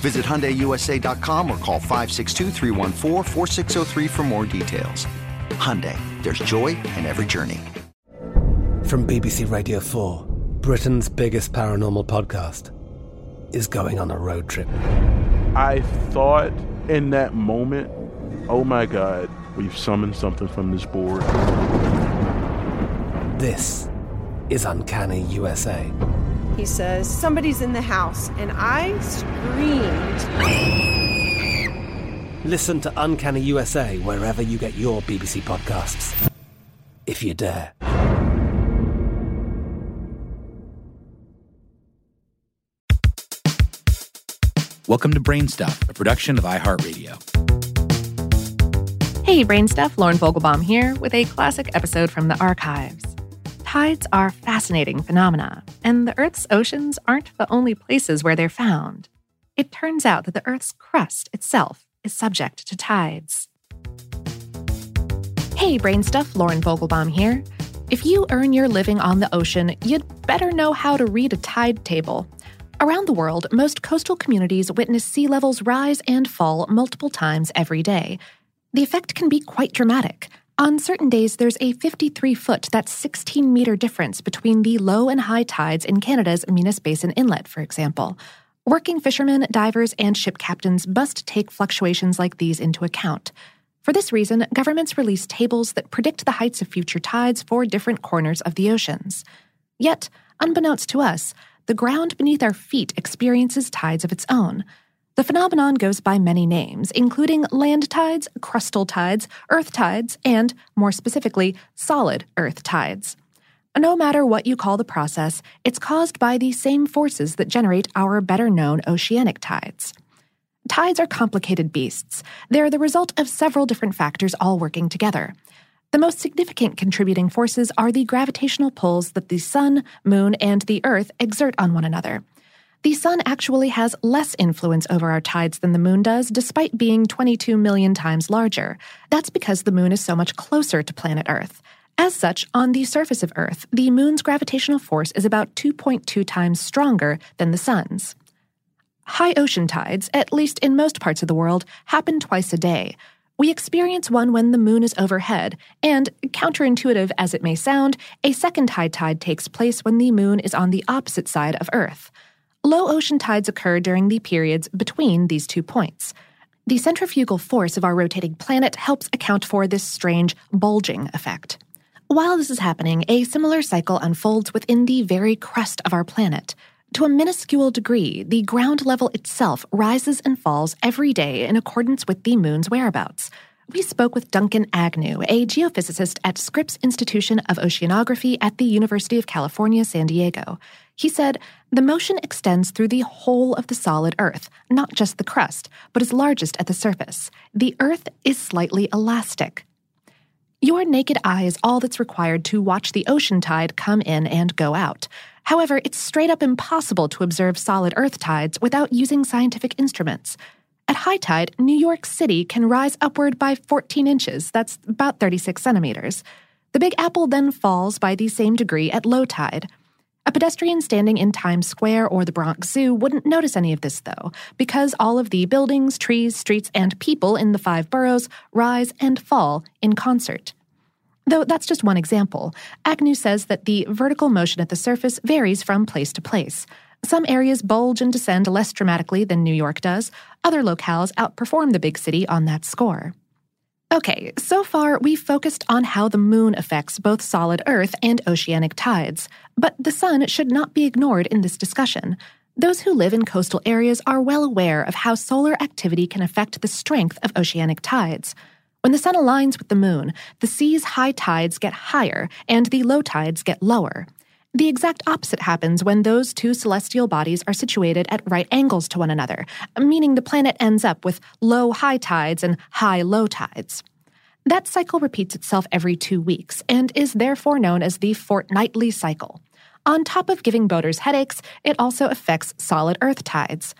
Visit HyundaiUSA.com or call 562 for more details. Hyundai, there's joy in every journey. From BBC Radio 4, Britain's biggest paranormal podcast is going on a road trip. I thought in that moment, oh my God, we've summoned something from this board. This is Uncanny USA he says, Somebody's in the house. And I screamed. Listen to Uncanny USA wherever you get your BBC podcasts, if you dare. Welcome to Brainstuff, a production of iHeartRadio. Hey, Brainstuff, Lauren Vogelbaum here with a classic episode from the archives. Tides are fascinating phenomena, and the Earth's oceans aren't the only places where they're found. It turns out that the Earth's crust itself is subject to tides. Hey, Brain Stuff, Lauren Vogelbaum here. If you earn your living on the ocean, you'd better know how to read a tide table. Around the world, most coastal communities witness sea levels rise and fall multiple times every day. The effect can be quite dramatic. On certain days, there's a 53 foot, that's 16 meter difference between the low and high tides in Canada's Minas Basin Inlet, for example. Working fishermen, divers, and ship captains must take fluctuations like these into account. For this reason, governments release tables that predict the heights of future tides for different corners of the oceans. Yet, unbeknownst to us, the ground beneath our feet experiences tides of its own. The phenomenon goes by many names, including land tides, crustal tides, earth tides, and, more specifically, solid earth tides. No matter what you call the process, it's caused by the same forces that generate our better known oceanic tides. Tides are complicated beasts. They're the result of several different factors all working together. The most significant contributing forces are the gravitational pulls that the sun, moon, and the earth exert on one another. The sun actually has less influence over our tides than the moon does, despite being 22 million times larger. That's because the moon is so much closer to planet Earth. As such, on the surface of Earth, the moon's gravitational force is about 2.2 times stronger than the sun's. High ocean tides, at least in most parts of the world, happen twice a day. We experience one when the moon is overhead, and, counterintuitive as it may sound, a second high tide takes place when the moon is on the opposite side of Earth. Low ocean tides occur during the periods between these two points. The centrifugal force of our rotating planet helps account for this strange bulging effect. While this is happening, a similar cycle unfolds within the very crust of our planet. To a minuscule degree, the ground level itself rises and falls every day in accordance with the moon's whereabouts. We spoke with Duncan Agnew, a geophysicist at Scripps Institution of Oceanography at the University of California, San Diego. He said, The motion extends through the whole of the solid Earth, not just the crust, but is largest at the surface. The Earth is slightly elastic. Your naked eye is all that's required to watch the ocean tide come in and go out. However, it's straight up impossible to observe solid Earth tides without using scientific instruments. At high tide, New York City can rise upward by 14 inches, that's about 36 centimeters. The Big Apple then falls by the same degree at low tide. A pedestrian standing in Times Square or the Bronx Zoo wouldn't notice any of this, though, because all of the buildings, trees, streets, and people in the five boroughs rise and fall in concert. Though that's just one example, Agnew says that the vertical motion at the surface varies from place to place. Some areas bulge and descend less dramatically than New York does, other locales outperform the big city on that score. Okay, so far we've focused on how the moon affects both solid Earth and oceanic tides, but the sun should not be ignored in this discussion. Those who live in coastal areas are well aware of how solar activity can affect the strength of oceanic tides. When the sun aligns with the moon, the sea's high tides get higher and the low tides get lower. The exact opposite happens when those two celestial bodies are situated at right angles to one another, meaning the planet ends up with low high tides and high low tides. That cycle repeats itself every two weeks and is therefore known as the fortnightly cycle. On top of giving boaters headaches, it also affects solid Earth tides.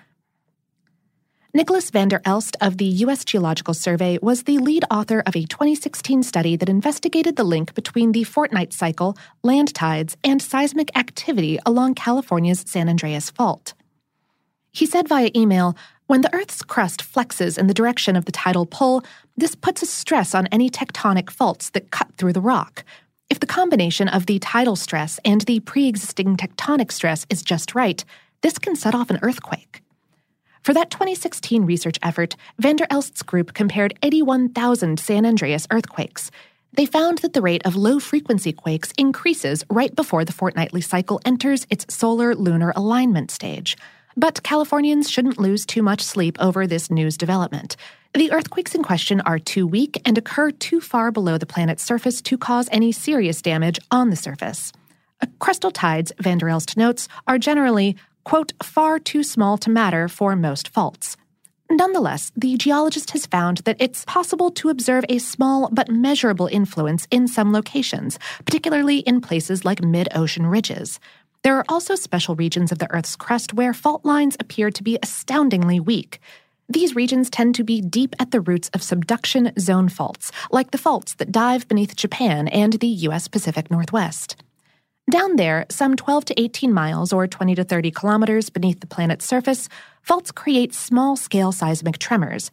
Nicholas van der Elst of the U.S. Geological Survey was the lead author of a 2016 study that investigated the link between the fortnight cycle, land tides, and seismic activity along California's San Andreas Fault. He said via email When the Earth's crust flexes in the direction of the tidal pull, this puts a stress on any tectonic faults that cut through the rock. If the combination of the tidal stress and the pre existing tectonic stress is just right, this can set off an earthquake. For that 2016 research effort, van der Elst's group compared 81,000 San Andreas earthquakes. They found that the rate of low frequency quakes increases right before the fortnightly cycle enters its solar lunar alignment stage. But Californians shouldn't lose too much sleep over this news development. The earthquakes in question are too weak and occur too far below the planet's surface to cause any serious damage on the surface. Crustal tides, van der Elst notes, are generally quote, far too small to matter for most faults. Nonetheless, the geologist has found that it's possible to observe a small but measurable influence in some locations, particularly in places like mid ocean ridges. There are also special regions of the Earth's crust where fault lines appear to be astoundingly weak. These regions tend to be deep at the roots of subduction zone faults, like the faults that dive beneath Japan and the U.S. Pacific Northwest. Down there, some 12 to 18 miles or 20 to 30 kilometers beneath the planet's surface, faults create small scale seismic tremors.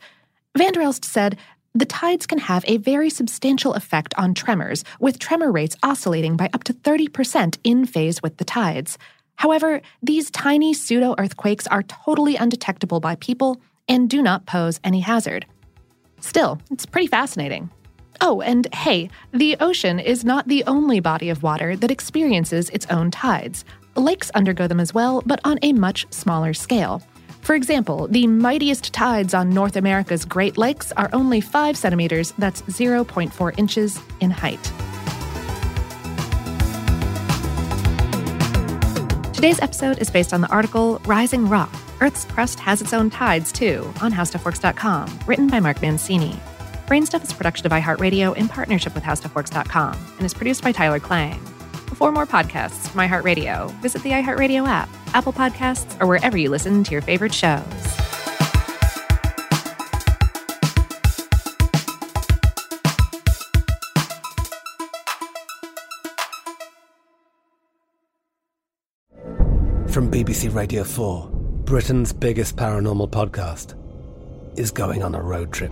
Van der Elst said, the tides can have a very substantial effect on tremors, with tremor rates oscillating by up to 30% in phase with the tides. However, these tiny pseudo earthquakes are totally undetectable by people and do not pose any hazard. Still, it's pretty fascinating. Oh, and hey, the ocean is not the only body of water that experiences its own tides. Lakes undergo them as well, but on a much smaller scale. For example, the mightiest tides on North America's Great Lakes are only 5 centimeters, that's 0.4 inches, in height. Today's episode is based on the article Rising Rock Earth's Crust Has Its Own Tides, Too, on HowStuffWorks.com, written by Mark Mancini. Brainstuff is a production of iHeartRadio in partnership with HowStuffWorks.com and is produced by Tyler Klang. For more podcasts from iHeartRadio, visit the iHeartRadio app, Apple Podcasts, or wherever you listen to your favorite shows. From BBC Radio 4, Britain's biggest paranormal podcast is going on a road trip.